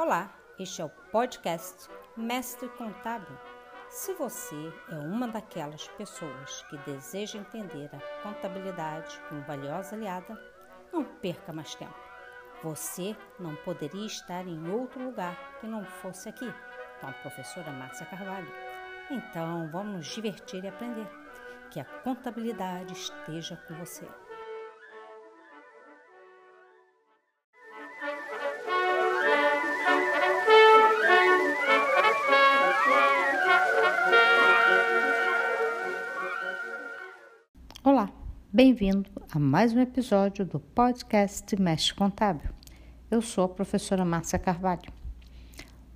Olá, este é o podcast Mestre Contábil. Se você é uma daquelas pessoas que deseja entender a contabilidade como valiosa aliada, não perca mais tempo. Você não poderia estar em outro lugar que não fosse aqui, com a professora Márcia Carvalho. Então, vamos nos divertir e aprender. Que a contabilidade esteja com você. Bem-vindo a mais um episódio do podcast Mestre Contábil. Eu sou a professora Márcia Carvalho.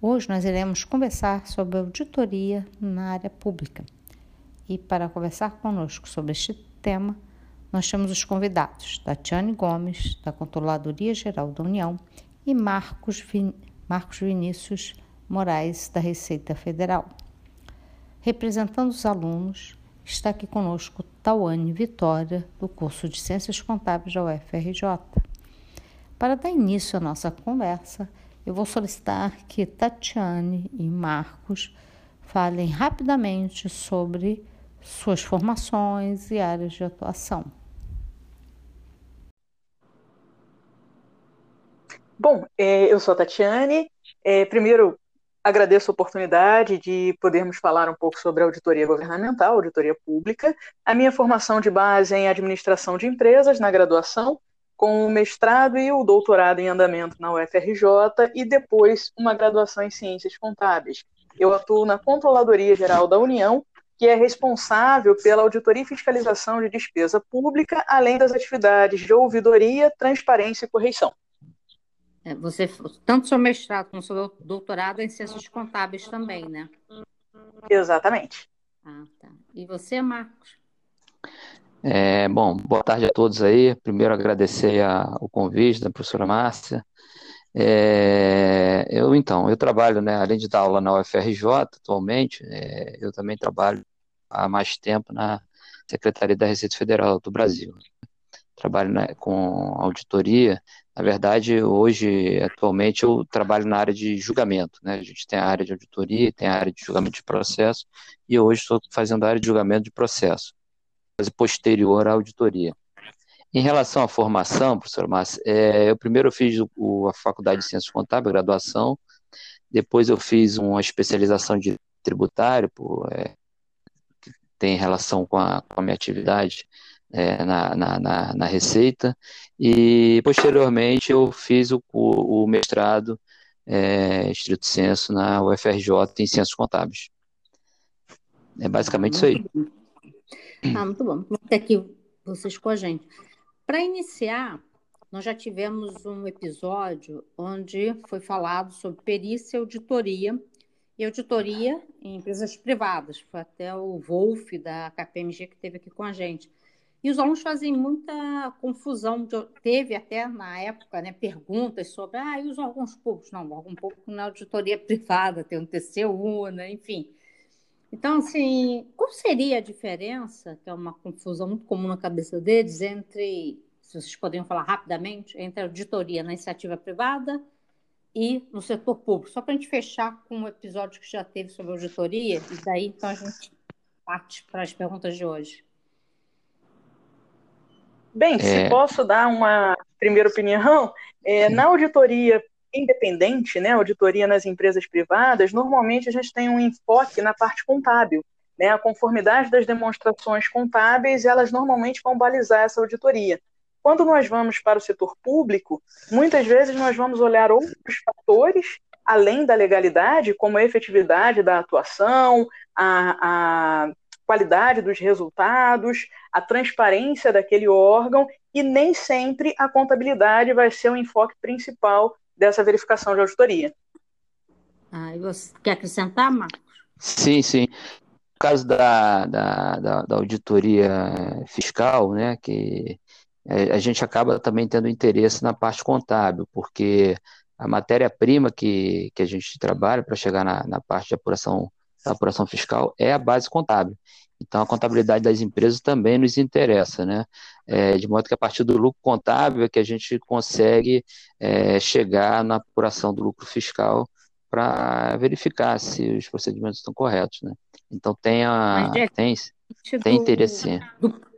Hoje nós iremos conversar sobre auditoria na área pública. E para conversar conosco sobre este tema, nós temos os convidados Tatiane Gomes, da Controladoria Geral da União, e Marcos, Vin... Marcos Vinícius Moraes, da Receita Federal. Representando os alunos, está aqui conosco Tauane Vitória, do curso de Ciências Contábeis da UFRJ. Para dar início à nossa conversa, eu vou solicitar que Tatiane e Marcos falem rapidamente sobre suas formações e áreas de atuação. Bom, é, eu sou a Tatiane. É, primeiro, agradeço a oportunidade de podermos falar um pouco sobre auditoria governamental, auditoria pública. A minha formação de base é em administração de empresas na graduação com o mestrado e o doutorado em andamento na UFRJ e depois uma graduação em ciências contábeis. Eu atuo na Controladoria Geral da União, que é responsável pela auditoria e fiscalização de despesa pública, além das atividades de ouvidoria, transparência e correição. É, você, tanto seu mestrado como seu doutorado é em ciências contábeis também, né? Exatamente. Ah, tá. E você, Marcos? É, bom, boa tarde a todos aí. Primeiro agradecer a, o convite da professora Márcia. É, eu então, eu trabalho, né, além de dar aula na UFRJ atualmente, é, eu também trabalho há mais tempo na Secretaria da Receita Federal do Brasil. Trabalho né, com auditoria. Na verdade, hoje, atualmente, eu trabalho na área de julgamento. Né? A gente tem a área de auditoria, tem a área de julgamento de processo, e hoje estou fazendo a área de julgamento de processo posterior à auditoria. Em relação à formação, professor Márcio, é, eu primeiro fiz o, a Faculdade de Ciências Contábeis, graduação, depois eu fiz uma especialização de tributário, por, é, que tem relação com a, com a minha atividade é, na, na, na, na, Receita, e posteriormente eu fiz o, o, mestrado é, estrito senso na UFRJ em Ciências Contábeis. É basicamente isso aí. Ah, muito bom. Ter aqui vocês com a gente. Para iniciar, nós já tivemos um episódio onde foi falado sobre perícia e auditoria, e auditoria em empresas privadas. Foi até o Wolf, da KPMG, que esteve aqui com a gente. E os alunos fazem muita confusão. Teve até na época né, perguntas sobre ah, e os órgãos públicos? Não, o órgão público na auditoria privada, tem um TCU, né, enfim. Então, assim, qual seria a diferença, que é uma confusão muito comum na cabeça deles, entre, se vocês poderiam falar rapidamente, entre auditoria na iniciativa privada e no setor público? Só para a gente fechar com um episódio que já teve sobre auditoria, e daí então a gente parte para as perguntas de hoje. Bem, é... se posso dar uma primeira opinião, é, na auditoria independente, né, auditoria nas empresas privadas, normalmente a gente tem um enfoque na parte contábil. Né, a conformidade das demonstrações contábeis, elas normalmente vão balizar essa auditoria. Quando nós vamos para o setor público, muitas vezes nós vamos olhar outros fatores além da legalidade, como a efetividade da atuação, a, a qualidade dos resultados, a transparência daquele órgão, e nem sempre a contabilidade vai ser o enfoque principal dessa verificação de auditoria. Ah, e você quer acrescentar, Marcos? Sim, sim. No caso da, da, da, da auditoria fiscal, né, que a gente acaba também tendo interesse na parte contábil, porque a matéria-prima que, que a gente trabalha para chegar na, na parte de apuração, apuração fiscal é a base contábil. Então, a contabilidade das empresas também nos interessa, né? É, de modo que a partir do lucro contábil é que a gente consegue é, chegar na apuração do lucro fiscal para verificar se os procedimentos estão corretos, né? Então, tem, a, tem, tem interesse. Do,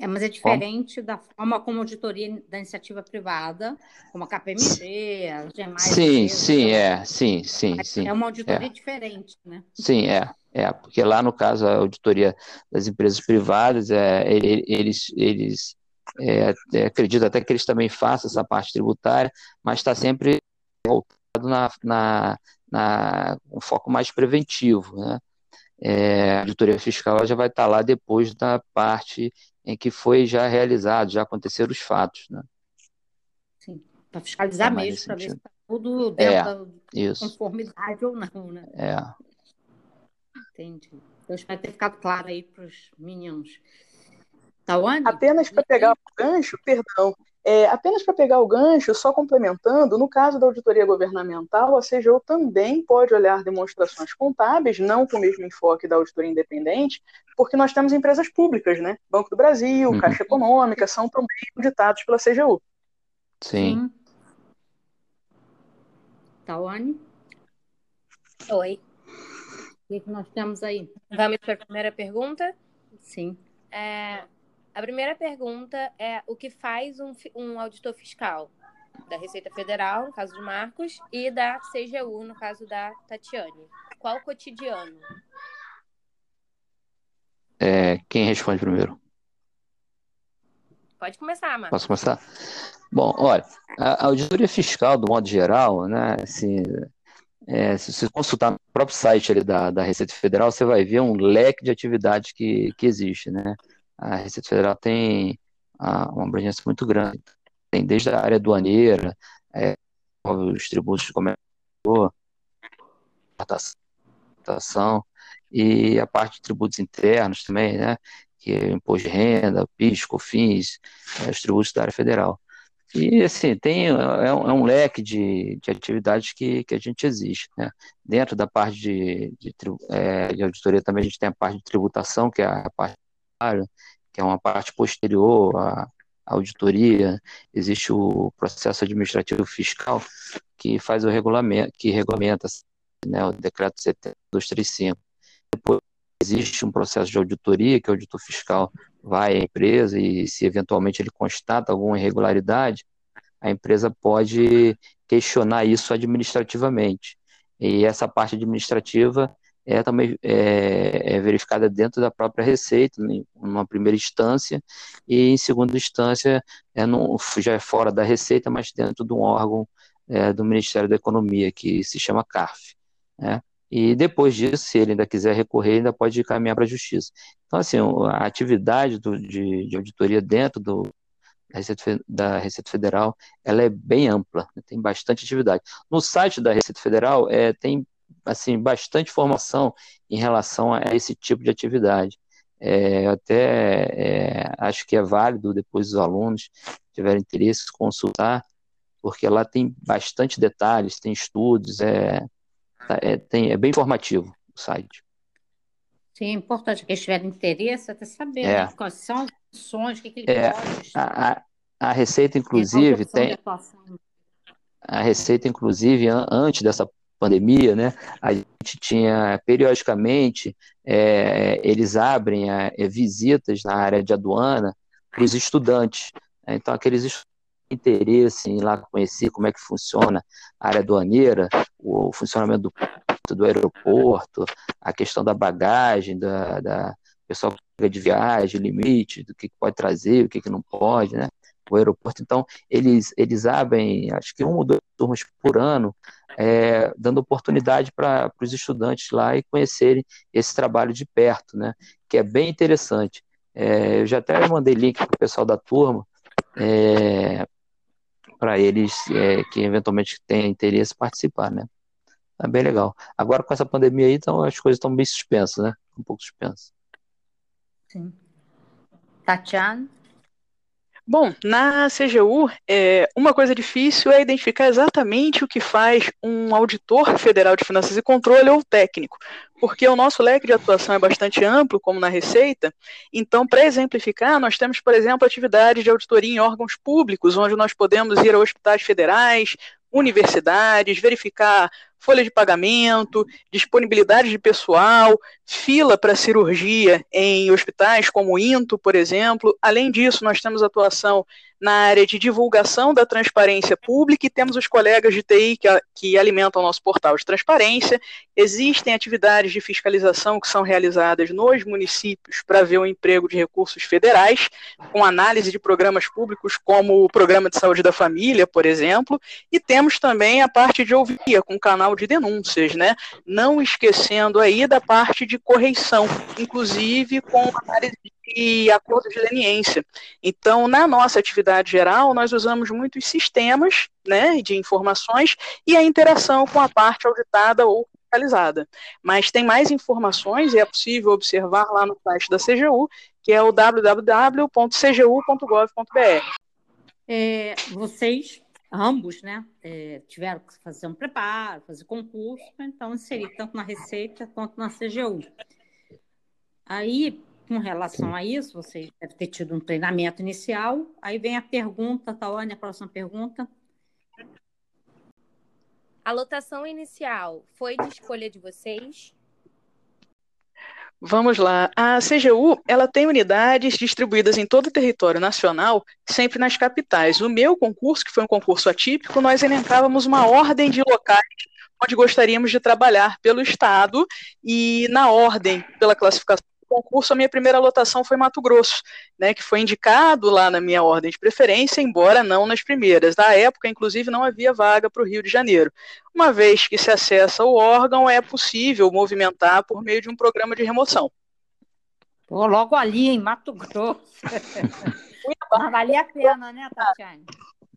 é, mas é diferente da forma como a auditoria da iniciativa privada, como a KPMG, as demais. Sim, sim, é, sim, sim, sim. É uma auditoria é. diferente, né? Sim, é. É, porque lá no caso a auditoria das empresas privadas, é, eles, eles é, é, acredito até que eles também façam essa parte tributária, mas está sempre voltado na, na, na, um foco mais preventivo, né? É, a auditoria fiscal já vai estar tá lá depois da parte em que foi já realizado, já aconteceram os fatos, né? Sim, para fiscalizar é mesmo, para ver se está tudo dentro é, da isso. conformidade ou não, né? É. Entendi. Eu espero ter ficado claro aí para os meninos. Tawane? Apenas para pegar o gancho, perdão, é, apenas para pegar o gancho, só complementando, no caso da auditoria governamental, a CGU também pode olhar demonstrações contábeis, não com o mesmo enfoque da auditoria independente, porque nós temos empresas públicas, né? Banco do Brasil, uhum. Caixa Econômica, são também auditados pela CGU. Sim. Tawane? Oi. O que, que nós temos aí? Vamos para a primeira pergunta? Sim. É, a primeira pergunta é o que faz um, um auditor fiscal? Da Receita Federal, no caso de Marcos, e da CGU, no caso da Tatiane. Qual o cotidiano? É, quem responde primeiro? Pode começar, Marcos. Posso começar? Bom, olha, a auditoria fiscal, do modo geral, né, assim, é, se você consultar no próprio site ali da, da Receita Federal, você vai ver um leque de atividades que, que existe, né? A Receita Federal tem uma abrangência muito grande. Tem desde a área aduaneira, é, os tributos de comércio, importação, e a parte de tributos internos também, né? Que é imposto de renda, PIS, COFINS, é, os tributos da área federal. E, assim, tem, é, é, um, é um leque de, de atividades que, que a gente existe, né? Dentro da parte de, de, é, de, auditoria também a gente tem a parte de tributação, que é a parte que é uma parte posterior à auditoria, existe o processo administrativo fiscal, que faz o regulamento, que regulamenta né, o decreto 7235. Depois existe um processo de auditoria, que o auditor fiscal vai à empresa e se eventualmente ele constata alguma irregularidade, a empresa pode questionar isso administrativamente. E essa parte administrativa é também é, é verificada dentro da própria Receita, em uma primeira instância, e em segunda instância é no, já é fora da Receita, mas dentro de um órgão é, do Ministério da Economia, que se chama CARF. Né? E depois disso, se ele ainda quiser recorrer, ainda pode caminhar para a justiça. Então, assim, a atividade do, de, de, auditoria dentro do, da, Receita, da Receita Federal, ela é bem ampla, né? tem bastante atividade. No site da Receita Federal, é, tem assim, bastante informação em relação a esse tipo de atividade. É, até é, acho que é válido depois os alunos tiverem interesse consultar, porque lá tem bastante detalhes, tem estudos, é, Tá, é, tem, é bem informativo o site. Sim, é importante que eles tiverem interesse até saber é. né, quais são as opções, o que, que ele é, pode. A, a, a Receita, inclusive, tem. A Receita, inclusive, antes dessa pandemia, né, a gente tinha periodicamente é, eles abrem é, visitas na área de aduana para os estudantes. Né, então, aqueles estudantes interesse em ir lá conhecer como é que funciona a área aduaneira, o funcionamento do, do aeroporto, a questão da bagagem, da, da pessoal de viagem, limite, do que pode trazer, o que, que não pode, né? O aeroporto, então, eles, eles abrem, acho que uma ou duas turmas por ano, é, dando oportunidade para os estudantes lá e conhecerem esse trabalho de perto, né? Que é bem interessante. É, eu já até mandei link para o pessoal da turma, é, para eles é, que eventualmente tenham interesse participar, né? É bem legal. Agora com essa pandemia aí, então as coisas estão bem suspensas, né? Um pouco suspensas. Sim. Tatiana? Bom, na CGU, é, uma coisa difícil é identificar exatamente o que faz um auditor federal de finanças e controle ou técnico, porque o nosso leque de atuação é bastante amplo, como na Receita. Então, para exemplificar, nós temos, por exemplo, atividades de auditoria em órgãos públicos, onde nós podemos ir a hospitais federais, universidades, verificar folha de pagamento, disponibilidade de pessoal, fila para cirurgia em hospitais como o INTO, por exemplo. Além disso, nós temos atuação na área de divulgação da transparência pública e temos os colegas de TI que, que alimentam o nosso portal de transparência. Existem atividades de fiscalização que são realizadas nos municípios para ver o emprego de recursos federais, com análise de programas públicos, como o Programa de Saúde da Família, por exemplo, e temos também a parte de ouvia, com o canal de denúncias, né? Não esquecendo aí da parte de correição, inclusive com análise de acordo de leniência. Então, na nossa atividade geral, nós usamos muitos sistemas né, de informações e a interação com a parte auditada ou fiscalizada. Mas tem mais informações e é possível observar lá no site da CGU, que é o www.cgu.gov.br. É, vocês, ambos, né, é, tiveram que fazer um preparo, fazer concurso, então inserir tanto na Receita quanto na CGU. Aí, com relação a isso, vocês devem ter tido um treinamento inicial. Aí vem a pergunta, Tawane, a próxima pergunta. A lotação inicial foi de escolha de vocês? Vamos lá. A CGU, ela tem unidades distribuídas em todo o território nacional, sempre nas capitais. O meu concurso, que foi um concurso atípico, nós elencávamos uma ordem de locais onde gostaríamos de trabalhar pelo estado e na ordem pela classificação concurso, a minha primeira lotação foi Mato Grosso, né, que foi indicado lá na minha ordem de preferência, embora não nas primeiras. Na época, inclusive, não havia vaga para o Rio de Janeiro. Uma vez que se acessa o órgão, é possível movimentar por meio de um programa de remoção. Pô, logo ali, em Mato Grosso. Mas valia a pena, né, Tatiane?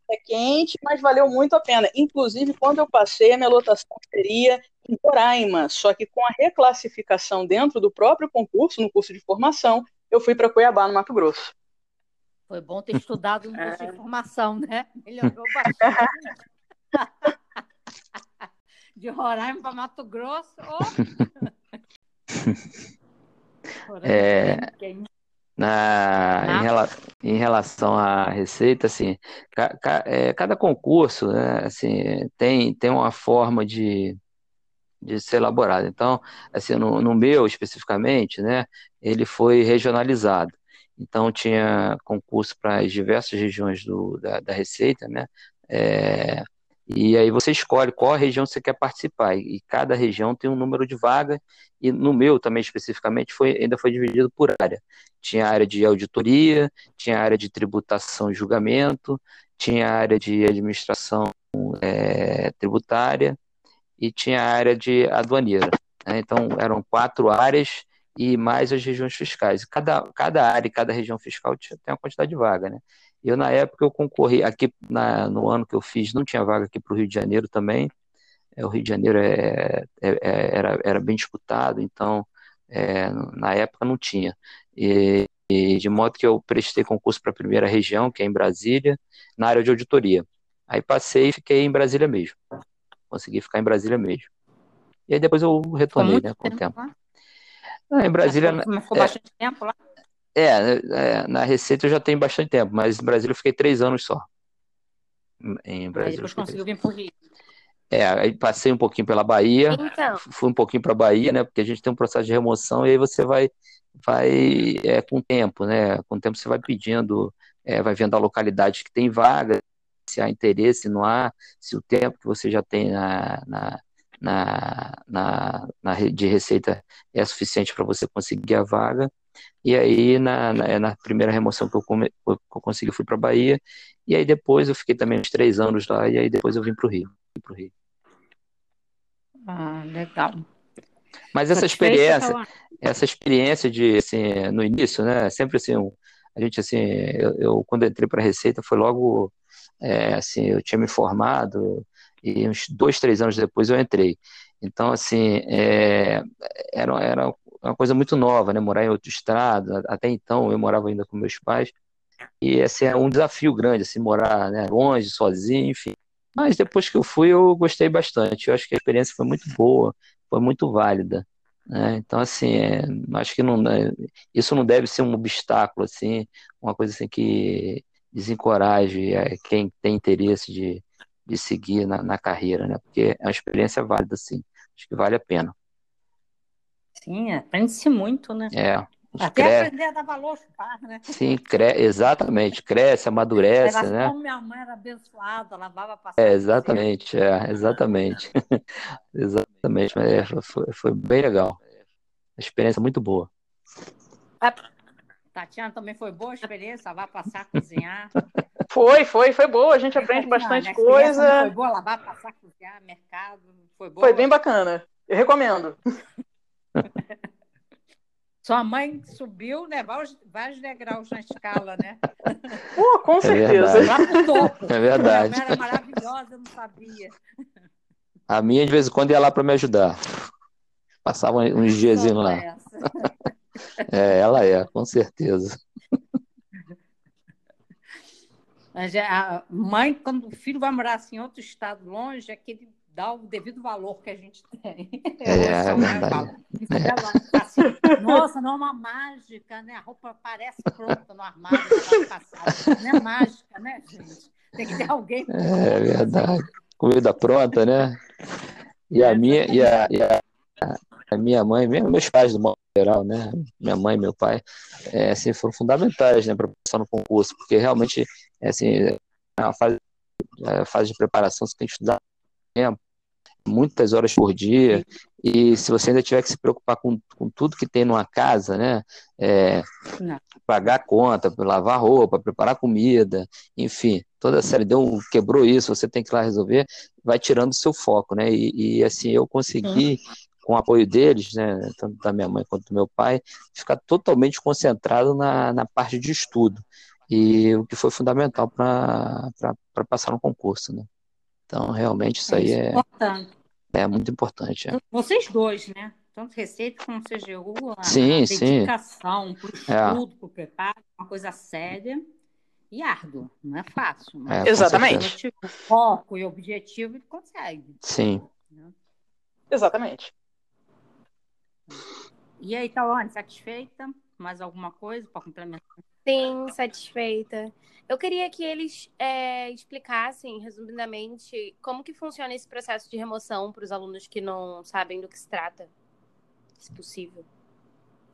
É quente, mas valeu muito a pena. Inclusive, quando eu passei, a minha lotação seria em Roraima, só que com a reclassificação dentro do próprio concurso, no curso de formação, eu fui para Cuiabá, no Mato Grosso. Foi bom ter estudado no curso é. de formação, né? Melhorou bastante. de Roraima para Mato Grosso. Oh. é, na, em, rela, em, relação à receita, assim, ca, ca, é, cada concurso, né, assim, tem, tem uma forma de, de ser elaborado. Então, assim, no, no meu especificamente, né, ele foi regionalizado. Então, tinha concurso para as diversas regiões do, da, da Receita, né, é, e aí você escolhe qual região você quer participar. E cada região tem um número de vagas. E no meu também especificamente foi, ainda foi dividido por área. Tinha área de auditoria, tinha área de tributação e julgamento, tinha área de administração é, tributária, e tinha a área de aduaneira. Né? Então, eram quatro áreas e mais as regiões fiscais. Cada, cada área e cada região fiscal tinha, tem uma quantidade de vaga. Né? Eu, na época, eu concorri, aqui na, no ano que eu fiz, não tinha vaga aqui para o Rio de Janeiro também. É, o Rio de Janeiro é, é, é, era, era bem disputado, então, é, na época não tinha. E, e, de modo que eu prestei concurso para a primeira região, que é em Brasília, na área de auditoria. Aí passei e fiquei em Brasília mesmo consegui ficar em Brasília mesmo. E aí depois eu retornei, né, com o tempo. Ah, em Brasília. Mas ficou é, bastante tempo lá? É, é, na Receita eu já tenho bastante tempo, mas em Brasília eu fiquei três anos só. Em Brasília. Aí depois conseguiu vir por Rio. É, aí passei um pouquinho pela Bahia, então. fui um pouquinho para Bahia, né? Porque a gente tem um processo de remoção e aí você vai, vai é, com o tempo, né? Com o tempo você vai pedindo, é, vai vendo a localidade que tem vaga, se há interesse, não há, se o tempo que você já tem na, na, na, na, na de receita é suficiente para você conseguir a vaga. E aí, na, na, na primeira remoção que eu, come, que eu consegui, fui para Bahia. E aí, depois, eu fiquei também uns três anos lá. E aí, depois, eu vim para o Rio. Pro Rio. Ah, legal. Mas essa experiência, essa experiência de, assim, no início, né, sempre assim, a gente, assim, eu, eu quando entrei para a Receita, foi logo é, assim, eu tinha me formado e uns dois, três anos depois eu entrei. Então, assim, é, era, era uma coisa muito nova, né? Morar em outro estado. Até então eu morava ainda com meus pais. e esse é um desafio grande, assim, morar né, longe, sozinho, enfim. Mas depois que eu fui, eu gostei bastante. Eu acho que a experiência foi muito boa, foi muito válida. Né? Então, assim, é, acho que não, né, isso não deve ser um obstáculo, assim, uma coisa assim que desencoraje é, quem tem interesse de, de seguir na, na carreira, né? Porque é uma experiência válida, sim. Acho que vale a pena. Sim, aprende-se muito, né? É. Até cre... aprender a dar valor par, né? Sim, cre... exatamente, cresce, amadurece, Era né? Como minha mãe era abençoada, lavava passar. É, exatamente, é, exatamente. exatamente, mas é, foi, foi bem legal. Experiência muito boa. A Tatiana também foi boa a experiência, lavar, passar, cozinhar. Foi, foi, foi boa. A gente aprende bastante coisa. Foi boa, lavar, passar, cozinhar, mercado. Foi boa. Foi bem bacana. Eu recomendo. Sua mãe subiu, né? Vários, degraus na escala, né? Pô, com certeza. É Lá pro topo. É verdade. Ela era maravilhosa, eu não sabia. A minha, de vez em quando, ia lá para me ajudar. Passava uns dias lá. É, ela é, com certeza. Mas é, a mãe, quando o filho vai morar assim, em outro estado longe, é que ele dá o devido valor que a gente tem. É, é verdade. É. Assim, Nossa, não é uma mágica, né? A roupa parece pronta no armário, passada. Não é mágica, né, gente? Tem que ter alguém. É verdade. Comida pronta, né? E a minha, e a, e a, a minha mãe, mesmo meus pais do modo geral, né? Minha mãe, meu pai, é, assim, foram fundamentais, né, para passar no concurso, porque realmente, é, assim, é uma fase, é, fase de preparação, você tem que estudar tempo, muitas horas por dia, e se você ainda tiver que se preocupar com, com tudo que tem numa casa, né, é, pagar conta, lavar roupa, preparar comida, enfim, toda a série deu, quebrou isso, você tem que ir lá resolver, vai tirando o seu foco, né, e, e assim, eu consegui, com o apoio deles, né, tanto da minha mãe quanto do meu pai, ficar totalmente concentrado na, na parte de estudo, e o que foi fundamental para passar no concurso, né. Então, realmente, isso, é aí é, é muito importante. É. Vocês dois, né? Tanto Receita como CGU, a, sim, dedicação para o estudo, para o preparo, uma coisa séria e árdua, não é fácil. Mas é, Exatamente. O foco e objetivo ele consegue. Sim. Né? Exatamente. E aí, Tawane, satisfeita? Mais alguma coisa para complementar? Sim, satisfeita. Eu queria que eles é, explicassem, resumidamente, como que funciona esse processo de remoção para os alunos que não sabem do que se trata, se possível.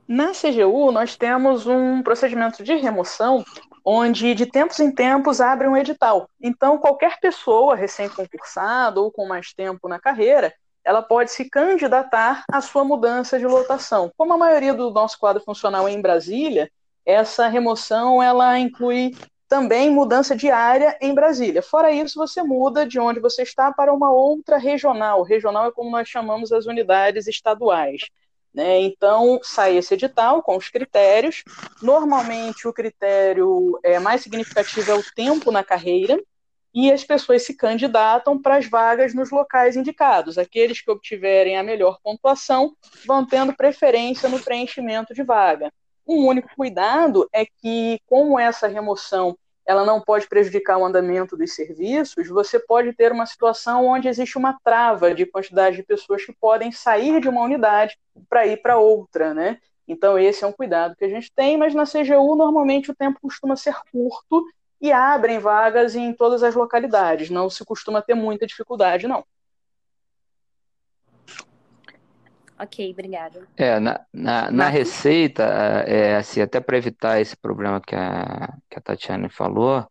Na CGU, nós temos um procedimento de remoção onde, de tempos em tempos, abre um edital. Então, qualquer pessoa recém-concursada ou com mais tempo na carreira, ela pode se candidatar à sua mudança de lotação. Como a maioria do nosso quadro funcional é em Brasília, essa remoção ela inclui também mudança de área em Brasília. Fora isso, você muda de onde você está para uma outra regional. Regional é como nós chamamos as unidades estaduais. Né? Então, sai esse edital com os critérios. Normalmente, o critério é, mais significativo é o tempo na carreira, e as pessoas se candidatam para as vagas nos locais indicados. Aqueles que obtiverem a melhor pontuação vão tendo preferência no preenchimento de vaga. Um único cuidado é que, como essa remoção ela não pode prejudicar o andamento dos serviços, você pode ter uma situação onde existe uma trava de quantidade de pessoas que podem sair de uma unidade para ir para outra, né? Então esse é um cuidado que a gente tem, mas na CGU normalmente o tempo costuma ser curto e abrem vagas em todas as localidades, não se costuma ter muita dificuldade, não. Ok, obrigada. É, na, na, na receita, é, assim, até para evitar esse problema que a, que a Tatiana falou,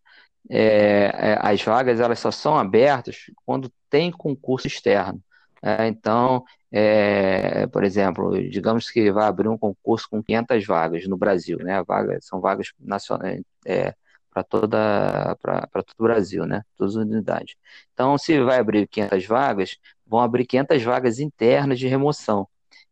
é, é, as vagas elas só são abertas quando tem concurso externo. É, então, é, por exemplo, digamos que vai abrir um concurso com 500 vagas no Brasil, né? Vagas, são vagas nacionais é, para toda para todo o Brasil, né? Todas as unidades. Então, se vai abrir 500 vagas, vão abrir 500 vagas internas de remoção.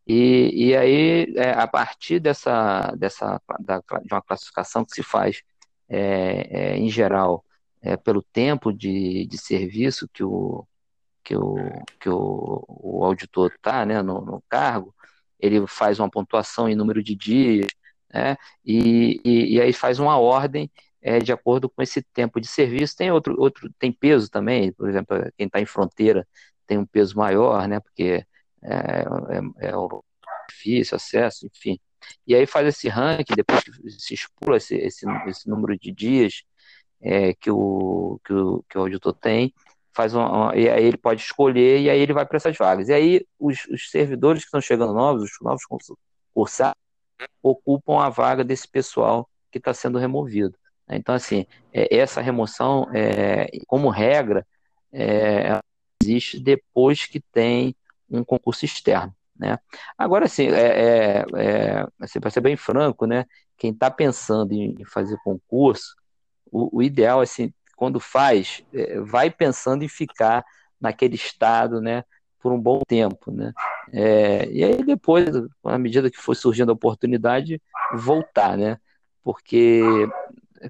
E, e aí, é, a partir dessa, dessa da, de uma classificação que se faz, é, é, em geral, é, pelo tempo de, de serviço que o, que o, que o, o auditor está né, no, no, cargo, ele faz uma pontuação em número de dias, né, e, e, e aí faz uma ordem é de acordo com esse tempo de serviço. Tem outro, outro tem peso também, por exemplo, quem está em fronteira tem um peso maior, né? Porque é, é, é difícil acesso, enfim. E aí faz esse ranking, depois se expula esse, esse, esse número de dias é, que, o, que, o, que o auditor tem, faz uma, uma, e aí ele pode escolher e aí ele vai para essas vagas. E aí os, os servidores que estão chegando novos, os novos cursados, ocupam a vaga desse pessoal que está sendo removido. Então, assim, é, essa remoção, é, como regra, é, existe depois que tem um concurso externo. Né? Agora, assim, é, é, é, assim, para ser bem franco, né, quem está pensando em, fazer concurso, o, o, ideal, assim, quando faz, é, vai pensando em ficar naquele estado, né, por um bom tempo, né? É, e aí depois, à medida que for surgindo a oportunidade, voltar, né? Porque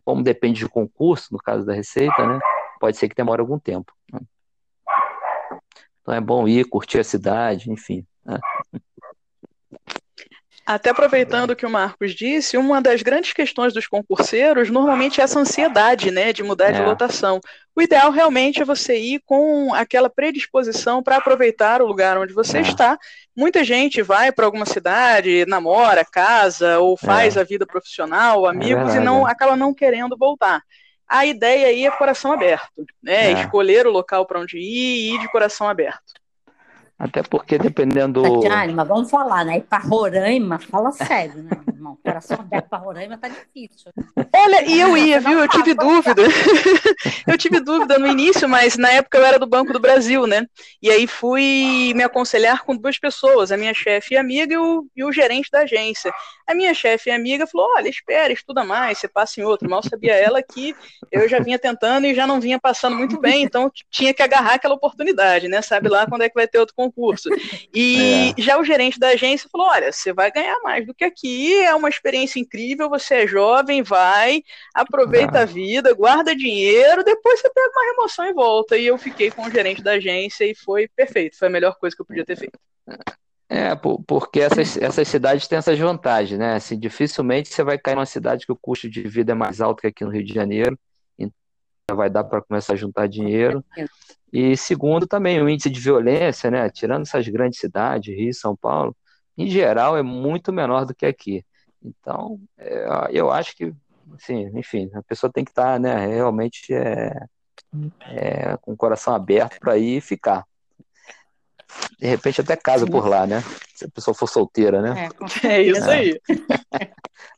como depende de concurso, no caso da Receita, né? Pode ser que demore algum tempo. Né? Então é bom ir, curtir a cidade, enfim. Né? Até aproveitando o que o Marcos disse, uma das grandes questões dos concurseiros normalmente é essa ansiedade, né, de mudar é. de lotação. O ideal realmente é você ir com aquela predisposição para aproveitar o lugar onde você é. está. Muita gente vai para alguma cidade, namora, casa ou faz é. a vida profissional, é amigos e não acaba não querendo voltar. A ideia aí é coração aberto, né? É. Escolher o local para onde ir e ir de coração aberto. Até porque dependendo. Tatiane, mas vamos falar, né? Ir para Roraima, fala sério, né, irmão? Coração aberto para Roraima tá difícil. Olha, e eu ia, viu? Eu tive dúvida. eu tive dúvida no início, mas na época eu era do Banco do Brasil, né? E aí fui me aconselhar com duas pessoas, a minha chefe e amiga e o, e o gerente da agência. A minha chefe e amiga falou: olha, espera, estuda mais, você passa em outro. Mal sabia ela que eu já vinha tentando e já não vinha passando muito bem, então tinha que agarrar aquela oportunidade, né? Sabe lá quando é que vai ter outro concurso. E é. já o gerente da agência falou: olha, você vai ganhar mais do que aqui, é uma experiência incrível, você é jovem, vai, aproveita ah. a vida, guarda dinheiro, depois você pega uma remoção e volta. E eu fiquei com o gerente da agência e foi perfeito, foi a melhor coisa que eu podia ter feito. É, porque essas, essas cidades têm essas vantagens, né? Assim, dificilmente você vai cair numa cidade que o custo de vida é mais alto que aqui no Rio de Janeiro, então vai dar para começar a juntar dinheiro. E segundo, também o índice de violência, né? Tirando essas grandes cidades, Rio São Paulo, em geral é muito menor do que aqui. Então, é, eu acho que, assim, enfim, a pessoa tem que estar, tá, né, realmente é, é, com o coração aberto para ir e ficar. De repente até casa por lá, né? Se a pessoa for solteira, né? É, é isso aí.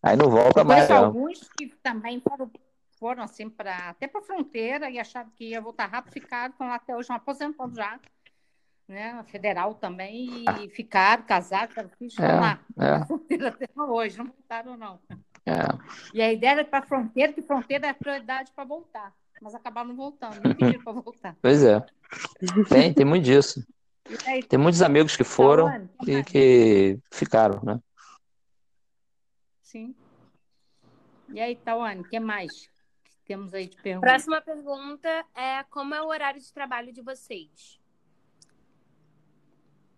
aí não volta mais. Não. alguns que também foram, foram assim, pra, até para a fronteira e acharam que ia voltar rápido, ficaram, estão lá até hoje, aposentando já né, federal também, e ah. ficaram casados, ficaram filhos, é, lá, é. fronteira até hoje, não voltaram não. É. E a ideia era para a fronteira, que fronteira é prioridade para voltar, mas acabaram não voltando, não pediram para voltar. Pois é, tem, tem muito disso. Aí, tem muitos amigos que foram e que ficaram, né? Sim. E aí, Tawane, o que mais temos aí de pergunta? Próxima pergunta é como é o horário de trabalho de vocês?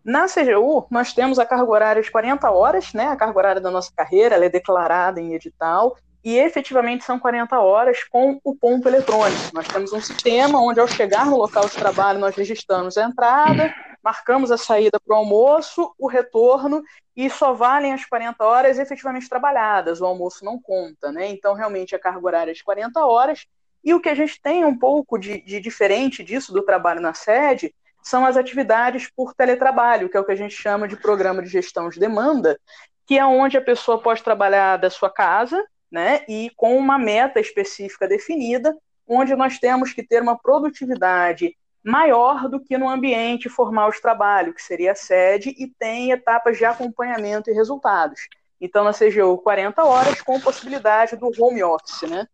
Na CGU, nós temos a carga horária de 40 horas, né? A carga horária da nossa carreira, ela é declarada em edital, e efetivamente são 40 horas com o ponto eletrônico. Nós temos um sistema onde, ao chegar no local de trabalho, nós registramos a entrada, marcamos a saída para o almoço, o retorno, e só valem as 40 horas efetivamente trabalhadas, o almoço não conta, né? Então, realmente, a carga horária é de 40 horas, e o que a gente tem um pouco de, de diferente disso do trabalho na sede são as atividades por teletrabalho, que é o que a gente chama de programa de gestão de demanda, que é onde a pessoa pode trabalhar da sua casa, né, e com uma meta específica definida, onde nós temos que ter uma produtividade maior do que no ambiente formal de trabalho, que seria a sede, e tem etapas de acompanhamento e resultados. Então, na CGU, 40 horas com possibilidade do home office, né?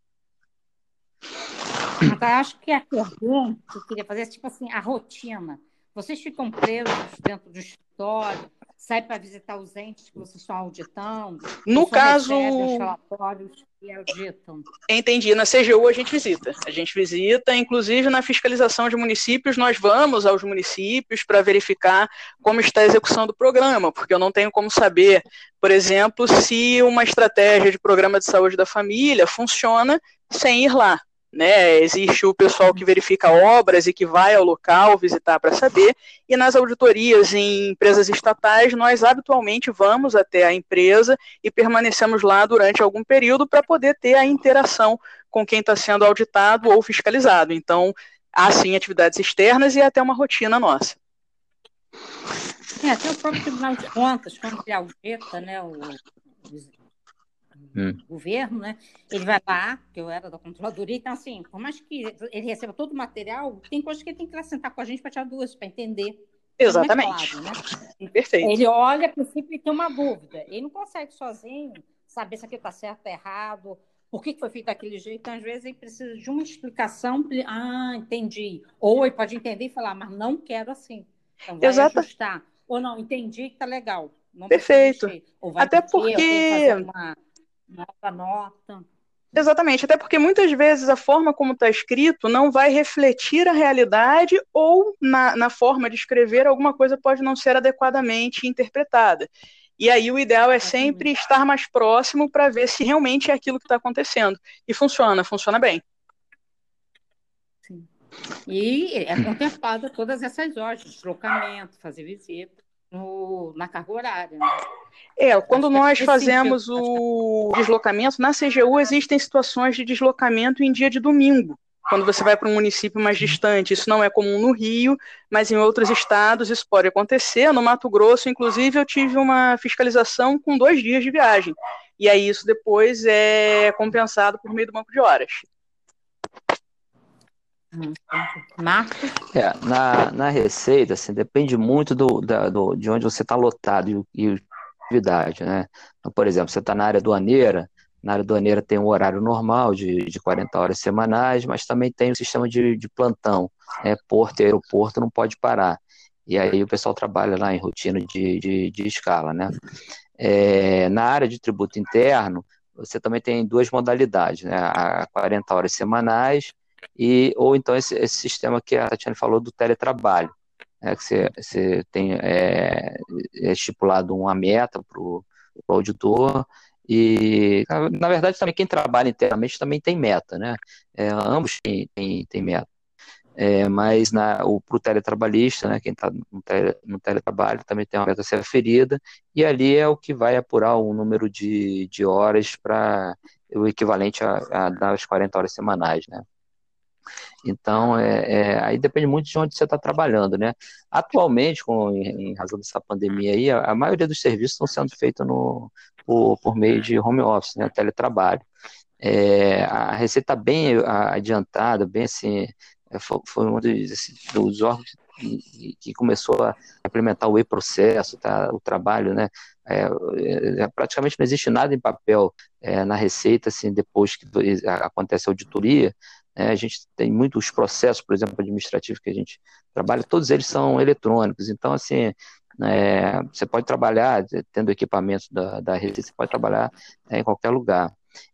Agora, acho que a pergunta que eu queria fazer é tipo assim, a rotina. Vocês ficam presos dentro do escritório, sai para visitar os entes que vocês estão auditando? No caso. Os relatórios auditam? Entendi. Na CGU a gente visita. A gente visita, inclusive na fiscalização de municípios, nós vamos aos municípios para verificar como está a execução do programa, porque eu não tenho como saber, por exemplo, se uma estratégia de programa de saúde da família funciona sem ir lá né? Existe o pessoal que verifica obras e que vai ao local visitar para saber, e nas auditorias em empresas estatais, nós habitualmente vamos até a empresa e permanecemos lá durante algum período para poder ter a interação com quem está sendo auditado ou fiscalizado. Então, há sim atividades externas e até uma rotina nossa. É, até o próprio Tribunal de Contas, quando ele audita né, o, hum. governo, né? Ele vai lá, que eu era da controladoria, então, assim, por mais que ele receba todo o material, tem coisas que ele tem que lá sentar com a gente para tirar duas, para entender. Exatamente. Claro, né? Perfeito. Ele olha, a princípio, e tem uma dúvida. Ele não consegue sozinho saber se aquilo está certo ou errado, por que foi feito daquele jeito. Então, às vezes, ele precisa de uma explicação. Ah, entendi. Ou ele pode entender e falar, mas não quero assim. Então, vai Exato. ajustar. Ou não, entendi que tá legal. Não Perfeito. Até porque. Uma nova nota. Exatamente, até porque muitas vezes a forma como está escrito não vai refletir a realidade ou na, na forma de escrever alguma coisa pode não ser adequadamente interpretada. E aí o ideal é sempre estar mais próximo para ver se realmente é aquilo que está acontecendo. E funciona, funciona bem. Sim. E é contemplada todas essas horas, deslocamento, fazer visita no, na carga horária. Né? É, quando nós fazemos o deslocamento, na CGU existem situações de deslocamento em dia de domingo, quando você vai para um município mais distante. Isso não é comum no Rio, mas em outros estados isso pode acontecer. No Mato Grosso, inclusive, eu tive uma fiscalização com dois dias de viagem. E aí isso depois é compensado por meio do banco de horas. Marcos? É, na, na receita, assim, depende muito do, da, do, de onde você está lotado e, e atividade, né? Então, por exemplo, você está na área doaneira, na área doaneira tem um horário normal de, de 40 horas semanais, mas também tem o sistema de, de plantão, né? Porto e aeroporto não pode parar. E aí o pessoal trabalha lá em rotina de, de, de escala, né? É, na área de tributo interno, você também tem duas modalidades, né? A 40 horas semanais e ou então esse, esse sistema que a Tatiana falou do teletrabalho, né, que você, você tem é, é estipulado uma meta para o auditor e na verdade também quem trabalha internamente também tem meta, né? É, ambos têm, têm meta. É, mas para o teletrabalhista, né, quem está no, tele, no, teletrabalho, também tem uma meta a ser aferida, e ali é o que vai apurar o número de, de horas para o equivalente a, a das 40 horas semanais, né? Então, é, é, aí depende muito de onde você está trabalhando, né? Atualmente, com, em, em razão dessa pandemia aí, a, a, maioria dos serviços estão sendo feitos no, por, por meio de home office, né? Teletrabalho. É, a receita bem adiantada, bem assim, é, foi, foi um dos, assim, dos órgãos que, que, começou a implementar o e-processo, tá? o trabalho, né? É, é, praticamente não existe nada em papel é, na receita, assim, depois que acontece a auditoria, é, a gente tem muitos processos, por exemplo, administrativos que a gente trabalha, todos eles são eletrônicos. Então, assim, é, você pode trabalhar, tendo equipamento da, da rede, você pode trabalhar é, em qualquer lugar.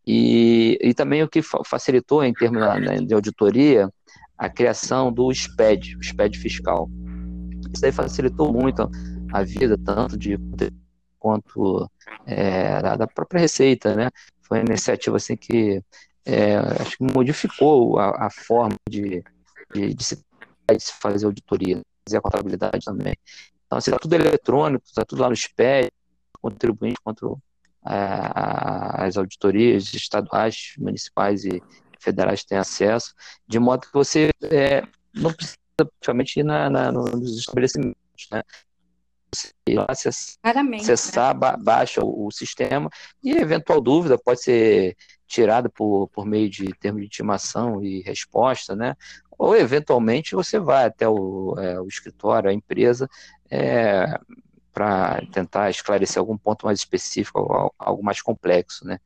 E, e também o que facilitou, em termos né, de auditoria, a criação do SPED, o SPED fiscal. Isso aí facilitou muito a vida, tanto de quanto é, da, da própria Receita, né? Foi uma iniciativa assim que é, acho que modificou a, a forma de, de, de, se, de, se, fazer auditoria, fazer a contabilidade também. Então, assim, está tudo eletrônico, está tudo lá no SPED, contribuinte contra a, as auditorias estaduais, municipais e federais têm acesso, de modo que você é, não precisa praticamente ir na, na, nos estabelecimentos, né? Você lá acessar, né? baixa o, o sistema e eventual dúvida pode ser tirada por, por meio de termo de intimação e resposta, né? Ou eventualmente você vai até o, é, o escritório, a empresa, é, para tentar esclarecer algum ponto mais específico, algo mais complexo, né?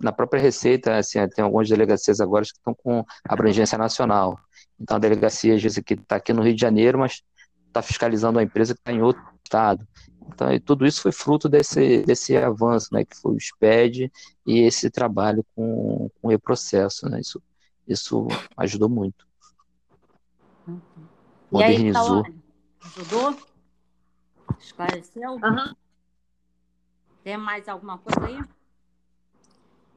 Na própria Receita, assim, tem algumas delegacias agora que estão com abrangência nacional. Então, a delegacia, às vezes, que está aqui no Rio de Janeiro, mas está fiscalizando a empresa que está em outro estado. Então, tudo isso foi fruto desse, desse avanço, né, que foi o SPED e esse trabalho com, com o e-processo, né, isso, isso ajudou muito. Uhum. Modernizou. E aí, ajudou? Esclareceu? Uhum. Tem mais alguma coisa aí?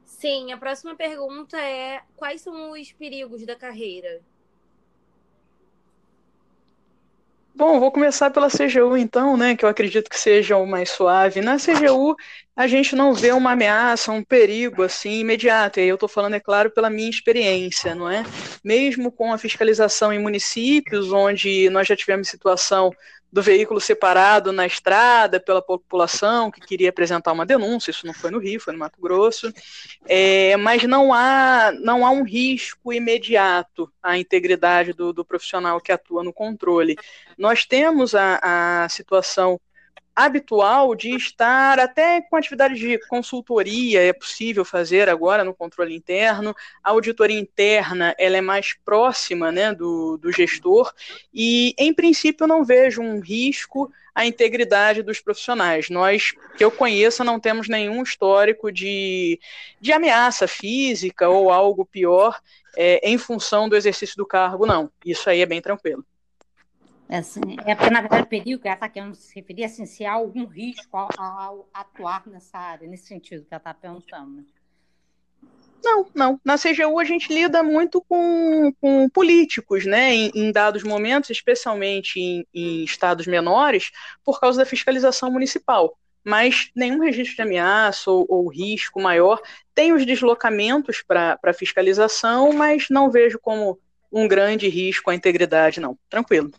Sim, a próxima pergunta é: quais são os perigos da carreira? Bom, vou começar pela CGU então, né, que eu acredito que seja o mais suave. Na CGU, a gente não vê uma ameaça, um perigo assim imediato. E aí eu estou falando, é claro, pela minha experiência, não é? Mesmo com a fiscalização em municípios, onde nós já tivemos situação do veículo separado na estrada pela população que queria apresentar uma denúncia, isso não foi no Rio, foi no Mato Grosso, é, mas não há, não há um risco imediato à integridade do, do profissional que atua no controle. Nós temos a, a situação habitual de estar até com atividade de consultoria é possível fazer agora no controle interno. A auditoria interna ela é mais próxima né, do, do gestor e em princípio eu não vejo um risco à integridade dos profissionais. Nós que eu conheça não temos nenhum histórico de, de ameaça física ou algo pior é, em função do exercício do cargo não. Isso aí é bem tranquilo assim, é porque, na verdade, o perigo que ela está querendo se referir assim, se há algum risco ao, ao, atuar nessa área, nesse sentido que ela está perguntando. Né? Não, não. Na CGU a gente lida muito com, com políticos, né, em, em dados momentos, especialmente em, em, estados menores, por causa da fiscalização municipal. Mas nenhum registro de ameaça ou, ou risco maior. Tem os deslocamentos para fiscalização, mas não vejo como um grande risco à integridade, não. Tranquilo.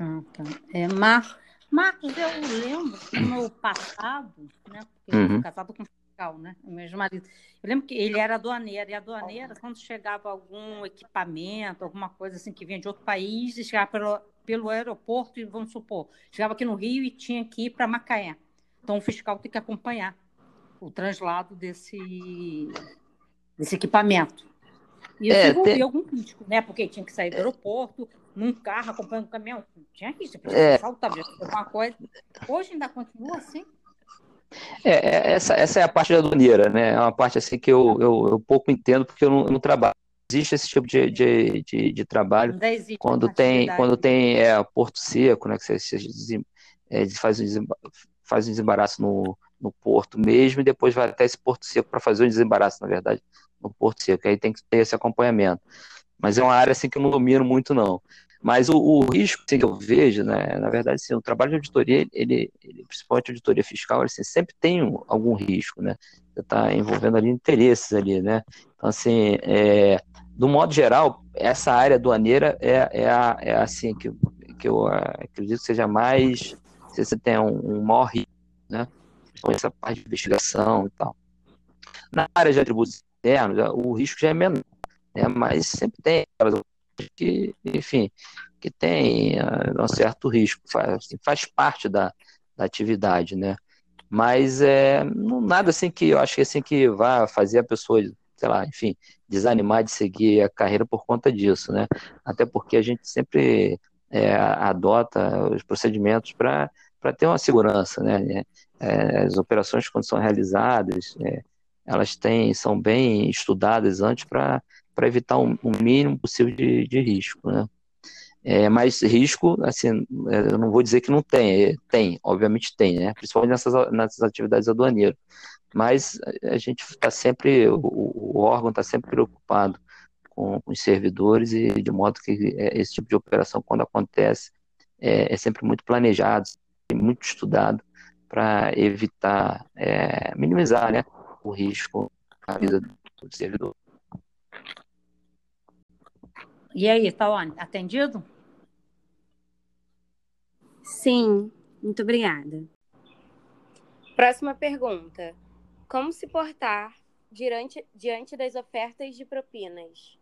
Ah, tá. É, Mar... Marcos, eu lembro que no passado, né? Porque uhum. eu casado com fiscal, né? O meu marido. Eu lembro que ele era aduaneiro, e a aduaneira, quando chegava algum equipamento, alguma coisa assim que vinha de outro país, chegava pelo, pelo aeroporto, e vamos supor, chegava aqui no Rio e tinha que ir para Macaé. Então o fiscal tem que acompanhar o translado desse, desse equipamento. E isso é, envolvia tem... algum crítico, né? Porque tinha que sair do aeroporto, num carro, acompanhando o caminhão. Tinha isso, é. saltar, alguma coisa. Hoje ainda continua assim? É, é, essa, essa é a parte da aduaneira, né? É uma parte assim que eu, eu, eu pouco entendo porque eu não, eu não, trabalho. Existe esse tipo de, de, de, de trabalho quando tem, quando tem é, porto seco, né? Que você, você é, faz, um faz um desembaraço no, no porto mesmo e depois vai até esse porto seco para fazer o desembaraço, na verdade, no porto seco. Aí tem que ter esse acompanhamento mas é uma área assim que eu não domino muito não. Mas o, o risco assim, que eu vejo, né, na verdade, assim, o trabalho de auditoria, ele, ele principalmente auditoria fiscal, assim, sempre tem um, algum risco, né? Você está envolvendo ali interesses ali, né? Então, assim, é, do modo geral, essa área aduaneira é, é, a, é assim que, que eu acredito que seja mais, se você tem um, um maior risco, né? Com essa parte de investigação e tal. Na área de atributos internos, o risco já é menor né? mas sempre tem que, enfim, que tem uh, um certo risco, faz, assim, faz parte da, da atividade, né? Mas é não, nada assim que eu acho que assim que vai fazer a pessoa, sei lá, enfim, desanimar de seguir a carreira por conta disso, né? Até porque a gente sempre é, adota os procedimentos para para ter uma segurança, né? É, as operações quando são realizadas, é, elas têm são bem estudadas antes para para evitar o um, um mínimo possível de, de risco, né? É, mas risco, assim, é, eu não vou dizer que não tem, é, tem, obviamente tem, né? Principalmente nessas, nessas atividades aduaneiras. Mas a gente está sempre, o, o órgão está sempre preocupado com, os servidores e de modo que é, esse tipo de operação, quando acontece, é, é sempre muito planejado, muito estudado para evitar, é, minimizar, né, o risco na vida do servidor. E aí, Tawane, atendido? Sim, muito obrigada. Próxima pergunta. Como se portar diante, diante das ofertas de propinas?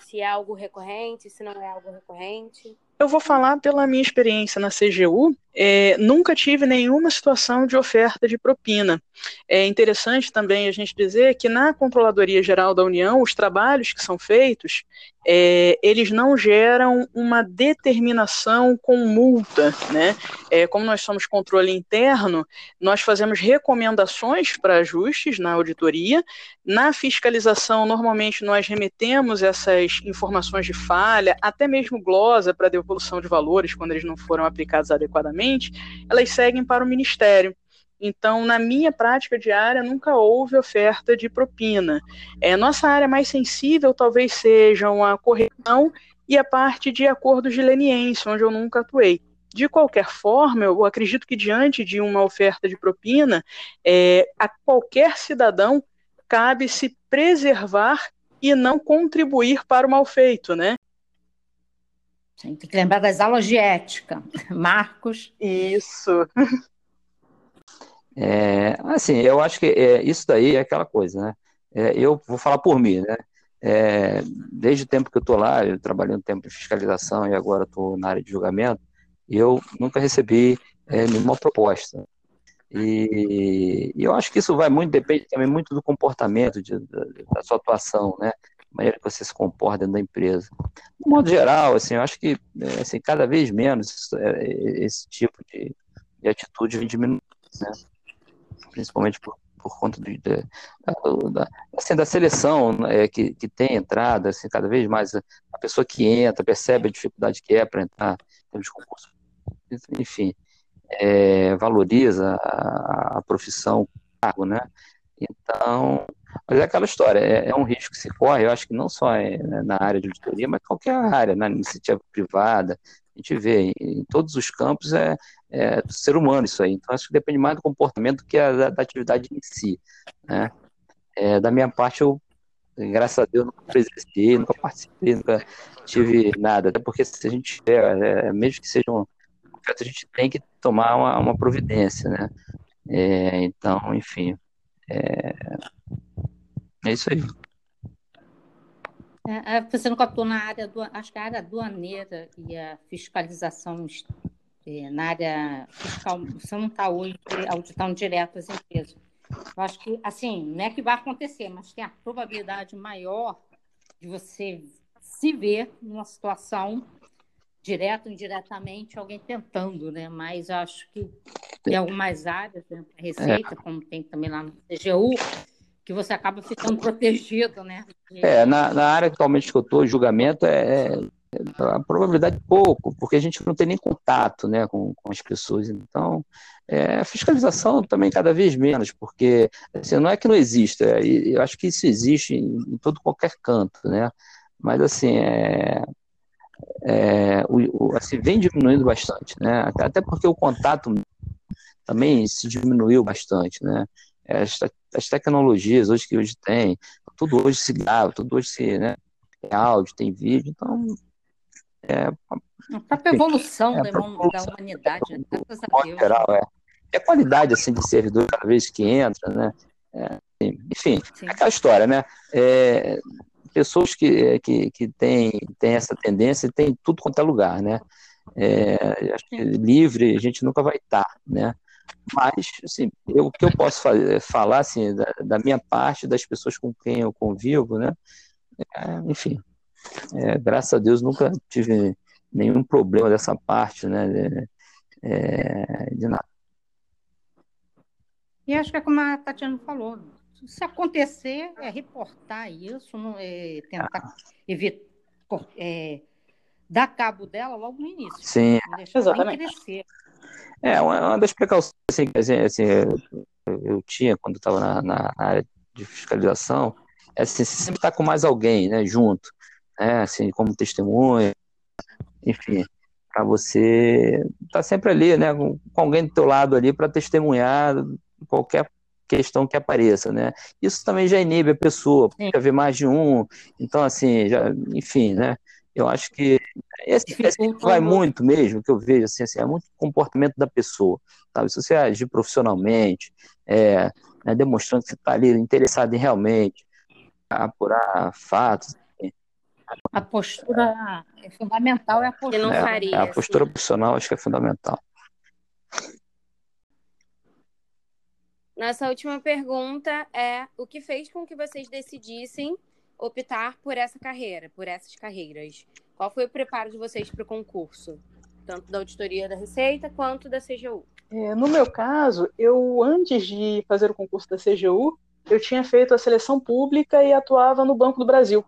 Se é algo recorrente, se não é algo recorrente? Eu vou falar pela minha experiência na CGU, é, nunca tive nenhuma situação de oferta de propina. É interessante também a gente dizer que na Controladoria Geral da União, os trabalhos que são feitos, é, eles não geram uma determinação com multa, né? É, como nós somos controle interno, nós fazemos recomendações para ajustes na auditoria. Na fiscalização, normalmente nós remetemos essas informações de falha, até mesmo glosa para devolução de valores quando eles não foram aplicados adequadamente, elas seguem para o Ministério. Então, na minha prática diária, nunca houve oferta de propina. É, nossa área mais sensível talvez sejam a correção e a parte de acordos de leniência, onde eu nunca atuei. De qualquer forma, eu acredito que diante de uma oferta de propina, é, a qualquer cidadão cabe se preservar e não contribuir para o mal feito, né? Tem que lembrar das aulas de ética. Marcos. Isso. É, assim, eu acho que é, isso daí é aquela coisa, né? É, eu vou falar por mim, né? É, desde o tempo que eu estou lá, eu trabalhei um tempo de fiscalização e agora estou na área de julgamento, eu nunca recebi é, nenhuma proposta. E, e, eu acho que isso vai muito, depende também muito do comportamento, de, da, da, sua atuação, né? Maneira que você se comporta dentro da empresa. De modo geral, assim, eu acho que é, assim, cada vez menos é, esse tipo de, de atitude vem diminuindo, né? principalmente por, por conta de, da, assim, da seleção né, que, que tem entrada, assim, cada vez mais a, pessoa que entra percebe a dificuldade que é para entrar enfim, é, valoriza a, a profissão, cargo, né? Então, mas é aquela história, é, é, um risco que se corre, eu acho que não só é, né, na área de auditoria, mas qualquer área, na iniciativa privada, a gente vê em todos os campos é, é, do ser humano isso aí. Então, acho que depende mais do comportamento que a, da, da atividade em si. Né? É, da minha parte, eu, graças a Deus, nunca presenciei, nunca participei, nunca tive nada. Até porque se a gente tiver, é, mesmo que seja um a gente tem que tomar uma, uma providência, né? É, então, enfim, é, é isso aí. É, é, você nunca atuou na área, do, acho que a área aduaneira e a fiscalização é, na área fiscal, você não está hoje auditando direto as empresas. Eu acho que, assim, não é que vai acontecer, mas tem a probabilidade maior de você se ver numa situação direto ou indiretamente alguém tentando, né? Mas acho que em algumas áreas, né, Receita, é. como tem também lá no CGU, que você acaba ficando protegido, né? É, na, na área atualmente que eu estou, julgamento é, é, a probabilidade pouco, porque a gente não tem nem contato, né, com, com as pessoas. Então, é, a fiscalização também cada vez menos, porque assim, não é que não exista, é, eu acho que isso existe em, em todo qualquer canto, né? Mas assim, é, é, o, o, assim, vem diminuindo bastante, né? Até porque o contato também se diminuiu bastante, né? as, as tecnologias hoje que hoje tem, tudo hoje se grava, tudo hoje se, né, tem áudio, tem vídeo, então é, a própria evolução, é, da, evolução da humanidade, né? graças a Deus. Geral, é. E a qualidade assim, de servidor cada vez que entra, né? É, enfim, Sim. aquela história, né? É, pessoas que, que, que têm, têm essa tendência tem tudo quanto é lugar, né? É, acho que livre a gente nunca vai estar, né? Mas, assim, eu, o que eu posso fazer, falar, assim, da, da, minha parte, das pessoas com quem eu convivo, né? É, enfim, é, graças a Deus nunca tive nenhum problema dessa parte, né? De, é, de nada. E acho que é como a Tatiana falou, se acontecer, é reportar isso, não é tentar ah. evitar, é, dar cabo dela logo no início. Sim, exatamente. Crescer. É, uma, das precauções assim, assim, assim eu tinha quando estava na, na, área de fiscalização, é assim, sempre estar tá com mais alguém, né, junto, né, assim, como testemunha, enfim, para você estar tá sempre ali, né, com, com alguém do teu lado ali para testemunhar qualquer questão que apareça, né? Isso também já inibe a pessoa, porque haver mais de um, então assim, já, enfim, né? Eu acho que esse, esse vai muito mesmo, que eu vejo, assim, assim, é muito comportamento da pessoa, sabe? Se você agir profissionalmente, é, né, demonstrando que você está ali interessado em realmente apurar fatos. A postura é fundamental, é a postura. É, a postura profissional acho que é fundamental. Nossa última pergunta é: o que fez com que vocês decidissem optar por essa carreira, por essas carreiras? Qual foi o preparo de vocês para o concurso? Tanto da auditoria da Receita quanto da CGU? É, no meu caso, eu antes de fazer o concurso da CGU, eu tinha feito a seleção pública e atuava no Banco do Brasil.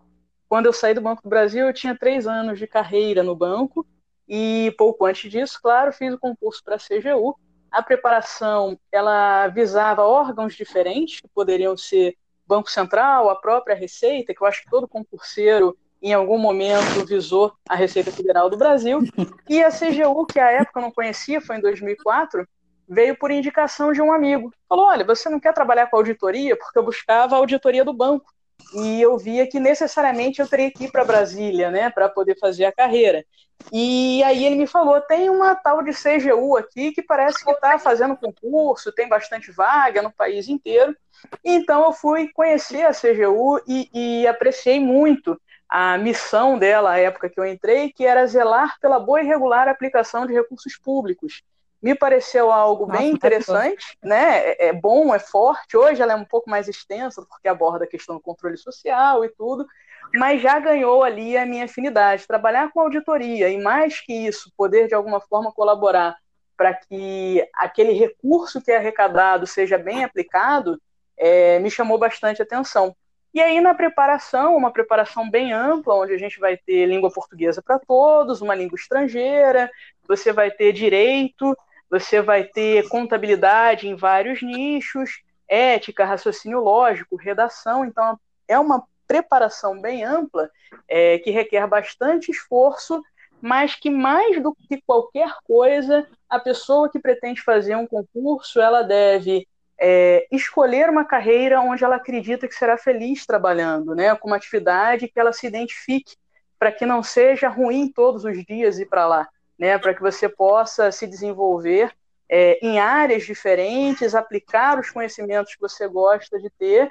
Quando eu saí do Banco do Brasil, eu tinha três anos de carreira no banco e pouco antes disso, claro, fiz o concurso para a CGU. A preparação ela visava órgãos diferentes, que poderiam ser Banco Central, a própria Receita, que eu acho que todo concurseiro em algum momento visou a Receita Federal do Brasil, e a CGU, que à época eu não conhecia, foi em 2004, veio por indicação de um amigo. Falou: Olha, você não quer trabalhar com auditoria? Porque eu buscava a auditoria do banco. E eu via que necessariamente eu teria que ir para Brasília, né, para poder fazer a carreira. E aí ele me falou: tem uma tal de CGU aqui que parece que está fazendo concurso, tem bastante vaga no país inteiro. Então eu fui conhecer a CGU e, e apreciei muito a missão dela à época que eu entrei, que era zelar pela boa e regular aplicação de recursos públicos me pareceu algo Nossa, bem interessante, né? É, é, bom, é forte. Hoje ela é um pouco mais extensa, porque aborda a questão do controle social e tudo, mas já ganhou ali a minha afinidade. Trabalhar com auditoria e, mais que isso, poder de alguma forma colaborar para que aquele recurso que é arrecadado seja bem aplicado, é, me chamou bastante atenção. E aí, na preparação, uma preparação bem ampla, onde a gente vai ter língua portuguesa para todos, uma língua estrangeira, você vai ter direito, você vai ter contabilidade em vários nichos, ética, raciocínio lógico, redação. Então, é uma preparação bem ampla é, que requer bastante esforço, mas que mais do que qualquer coisa, a pessoa que pretende fazer um concurso, ela deve é, escolher uma carreira onde ela acredita que será feliz trabalhando, né, com uma atividade que ela se identifique, para que não seja ruim todos os dias ir para lá né, para que você possa se desenvolver é, em áreas diferentes, aplicar os conhecimentos que você gosta de ter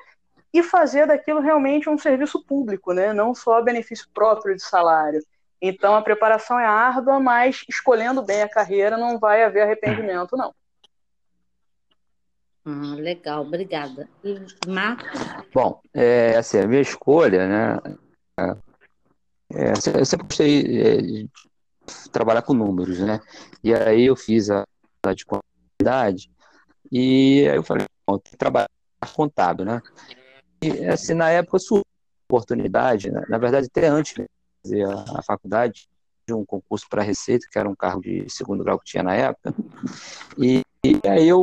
e fazer daquilo realmente um serviço público, né, não só benefício próprio de salário. Então a preparação é árdua, mas escolhendo bem a carreira não vai haver arrependimento, não. Ah, legal, obrigada. E Marcos? Bom, é, assim, a minha escolha, né? É, eu sempre gostei trabalhar com números, né? E aí eu fiz a de quantidade e aí eu falei, bom, tem que trabalhar contábil, né? E assim, na época surgiu oportunidade, né? na verdade até antes de fazer a, a faculdade, de um concurso para Receita, que era um cargo de segundo grau que tinha na época, e, e aí eu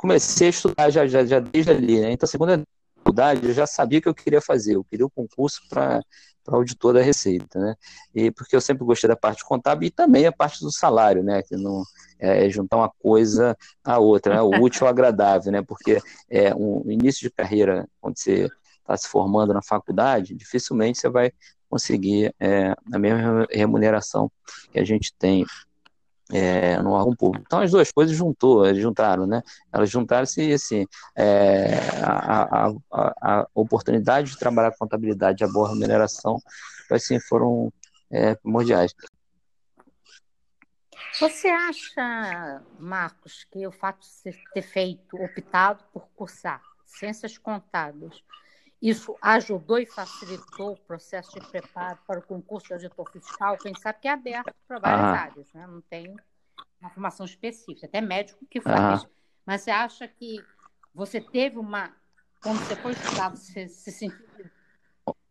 comecei a estudar já, já, já desde ali, né? Então, a segunda faculdade, eu já sabia o que eu queria fazer, eu queria o um concurso para auditor da Receita, né? E porque eu sempre gostei da parte contábil e também a parte do salário, né? Que não é, é juntar uma coisa à outra, né? o útil ao agradável, né? Porque é um início de carreira, quando você está se formando na faculdade, dificilmente você vai conseguir é, a mesma remuneração que a gente tem é, no órgão público. Então as duas coisas juntou, juntaram, né? Elas juntaram-se e assim, é, a, a, a, oportunidade de trabalhar com contabilidade e a boa remuneração assim, foram é, primordiais. Você acha, Marcos, que o fato de ter feito, optado por cursar ciências contábeis, isso ajudou e facilitou o processo de preparo para o concurso de auditor fiscal, quem sabe que é aberto para várias ah. áreas, né? não tem uma formação específica, até médico que faz. Ah. Mas você acha que você teve uma. Quando você foi estudar, você se sentiu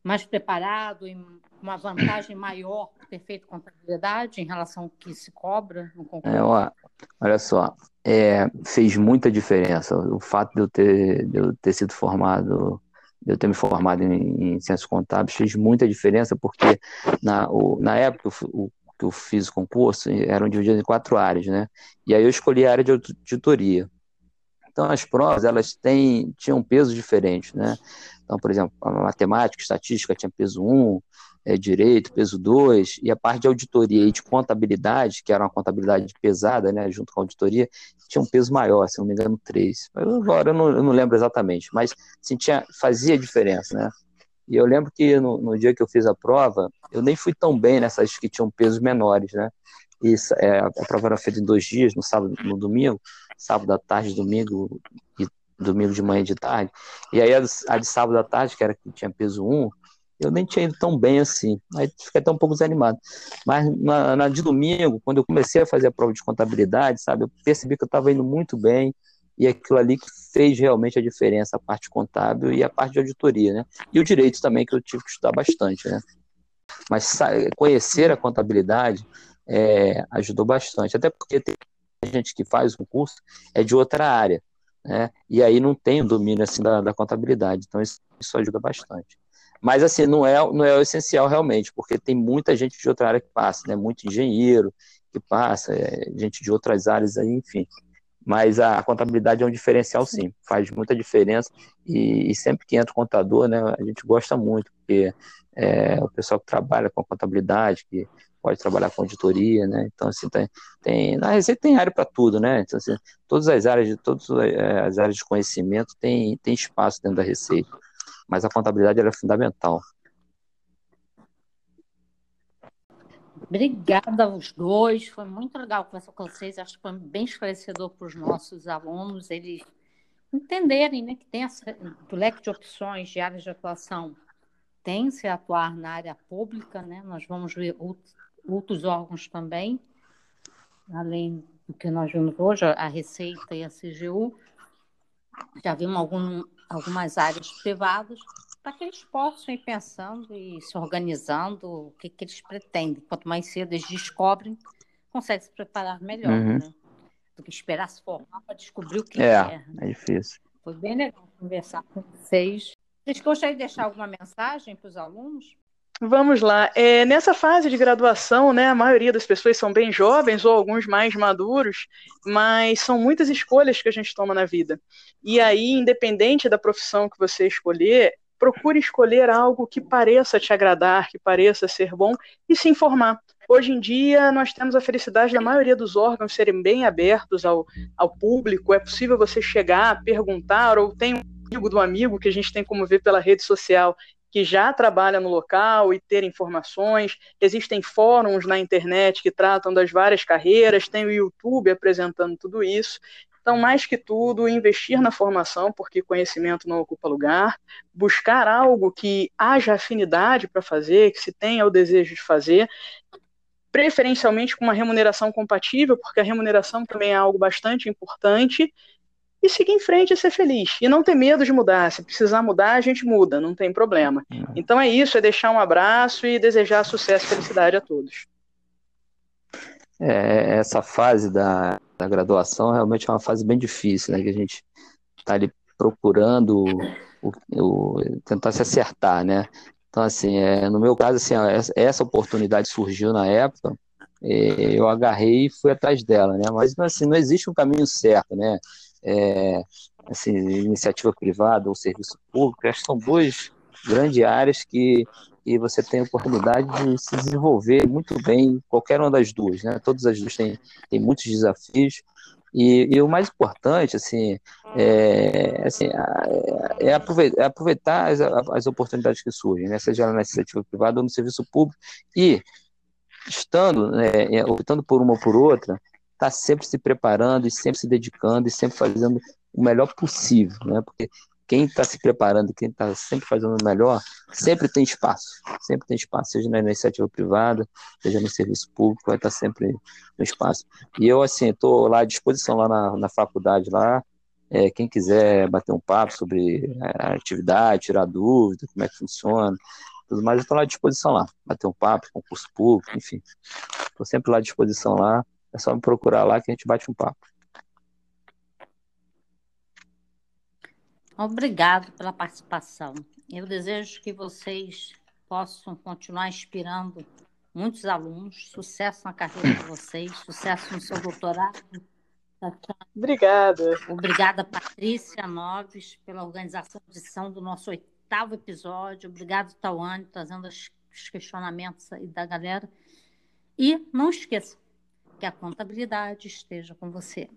mais preparado e uma vantagem maior por ter feito contabilidade em relação ao que se cobra no concurso? É, ó, olha só, é, fez muita diferença o fato de eu ter, de eu ter sido formado eu ter me formado em, em ciências contábeis fez muita diferença, porque na, o, na época o, que eu fiz o concurso eram divididos em quatro áreas, né? E aí eu escolhi a área de auditoria. Então as provas elas têm, tinham pesos diferentes, né? Então, por exemplo, a matemática, estatística tinha peso 1, é, direito, peso 2, e a parte de auditoria e de contabilidade, que era uma contabilidade pesada, né, junto com a auditoria, tinha um peso maior, se não me engano, 3. Agora eu não, eu não lembro exatamente, mas assim, tinha, fazia diferença, né? E eu lembro que no, no, dia que eu fiz a prova, eu nem fui tão bem nessas que tinham pesos menores, né? E é, a prova era feita em dois dias, no sábado no domingo, sábado à tarde, domingo e domingo de manhã e de tarde. E aí a, de sábado à tarde, que era que tinha peso 1, eu nem tinha ido tão bem assim. Aí fiquei até um pouco desanimado. Mas na, na de domingo, quando eu comecei a fazer a prova de contabilidade, sabe, eu percebi que eu estava indo muito bem e aquilo ali que fez realmente a diferença, a parte contábil e a parte de auditoria, né? E o direito também, que eu tive que estudar bastante, né? Mas conhecer a contabilidade é, ajudou bastante, até porque tem gente que faz um curso é de outra área, né? E aí não tem o domínio assim da, da contabilidade, então isso, isso ajuda bastante. Mas assim, não é, não é o essencial realmente, porque tem muita gente de outra área que passa, né? Muito engenheiro que passa, é, gente de outras áreas aí, enfim. Mas a, a, contabilidade é um diferencial sim, faz muita diferença. E, e, sempre que entra o contador, né, a gente gosta muito, porque é, o pessoal que trabalha com contabilidade, que pode trabalhar com auditoria, né? Então, assim, tem, tem na Receita tem área para tudo, né? Então, assim, todas as áreas de todas é, as áreas de conhecimento tem, tem espaço dentro da Receita mas a contabilidade é fundamental. Obrigada aos dois, foi muito legal conversar com vocês, acho que foi bem esclarecedor para os nossos alunos, eles entenderem né, que tem essa, do leque de opções de áreas de atuação, tem se atuar na área pública, né? nós vamos ver outros órgãos também, além do que nós vimos hoje, a Receita e a CGU, já vimos algum, algumas áreas privadas, para que eles possam ir pensando e se organizando o que, que eles pretendem. Quanto mais cedo eles descobrem, conseguem se preparar melhor, uhum. né? Do que esperar se formar para descobrir o que é. Né? É difícil. Foi bem legal conversar com vocês. Vocês gostariam de deixar alguma mensagem para os alunos? Vamos lá. É, nessa fase de graduação, né, a maioria das pessoas são bem jovens ou alguns mais maduros, mas são muitas escolhas que a gente toma na vida. E aí, independente da profissão que você escolher, procure escolher algo que pareça te agradar, que pareça ser bom e se informar. Hoje em dia, nós temos a felicidade da maioria dos órgãos serem bem abertos ao, ao público. É possível você chegar, perguntar, ou tem um amigo do amigo que a gente tem como ver pela rede social que já trabalha no local e ter informações. Existem fóruns na internet que tratam das várias carreiras, tem o YouTube apresentando tudo isso. Então, mais que tudo, investir na formação, porque conhecimento não ocupa lugar, buscar algo que haja afinidade para fazer, que se tenha o desejo de fazer, preferencialmente com uma remuneração compatível, porque a remuneração também é algo bastante importante, e seguir em frente e ser feliz. E não ter medo de mudar. Se precisar mudar, a gente muda, não tem problema. Uhum. Então é isso, é deixar um abraço e desejar sucesso e felicidade a todos. É, essa fase da, da graduação realmente é uma fase bem difícil, né? Que a gente está ali procurando o, o, tentar se acertar, né? Então, assim, é, no meu caso, assim, essa oportunidade surgiu na época, eu agarrei e fui atrás dela, né? Mas, assim, não existe um caminho certo, né? É, assim, iniciativa privada ou serviço público, acho que são duas grandes áreas que, que você tem a oportunidade de se desenvolver muito bem qualquer uma das duas, né? Todas as duas têm, têm muitos desafios e, e o mais importante, assim, é, assim, é, aproveitar, é aproveitar as, as, oportunidades que surgem, né? seja na iniciativa privada ou no serviço público e estando, né, é, optando por uma ou por outra, está sempre se preparando e sempre se dedicando e sempre fazendo o melhor possível, né? Porque quem está se preparando, quem está sempre fazendo o melhor, sempre tem espaço, sempre tem espaço, seja na iniciativa privada, seja no serviço público, vai estar tá sempre no espaço. E eu, assim, estou lá à disposição lá na, na faculdade, lá, é, quem quiser bater um papo sobre a atividade, tirar dúvida, como é que funciona, tudo mais, eu estou lá à disposição lá, bater um papo, concurso público, enfim, estou sempre lá à disposição lá, é só me procurar lá que a gente bate um papo. Obrigado pela participação. Eu desejo que vocês possam continuar inspirando muitos alunos. Sucesso na carreira de vocês, sucesso no seu doutorado. Obrigada. Obrigada, Patrícia Noves, pela organização de edição do nosso oitavo episódio. Obrigado, Tawane, trazendo os questionamentos aí da galera. E não esqueça, que a contabilidade esteja com você.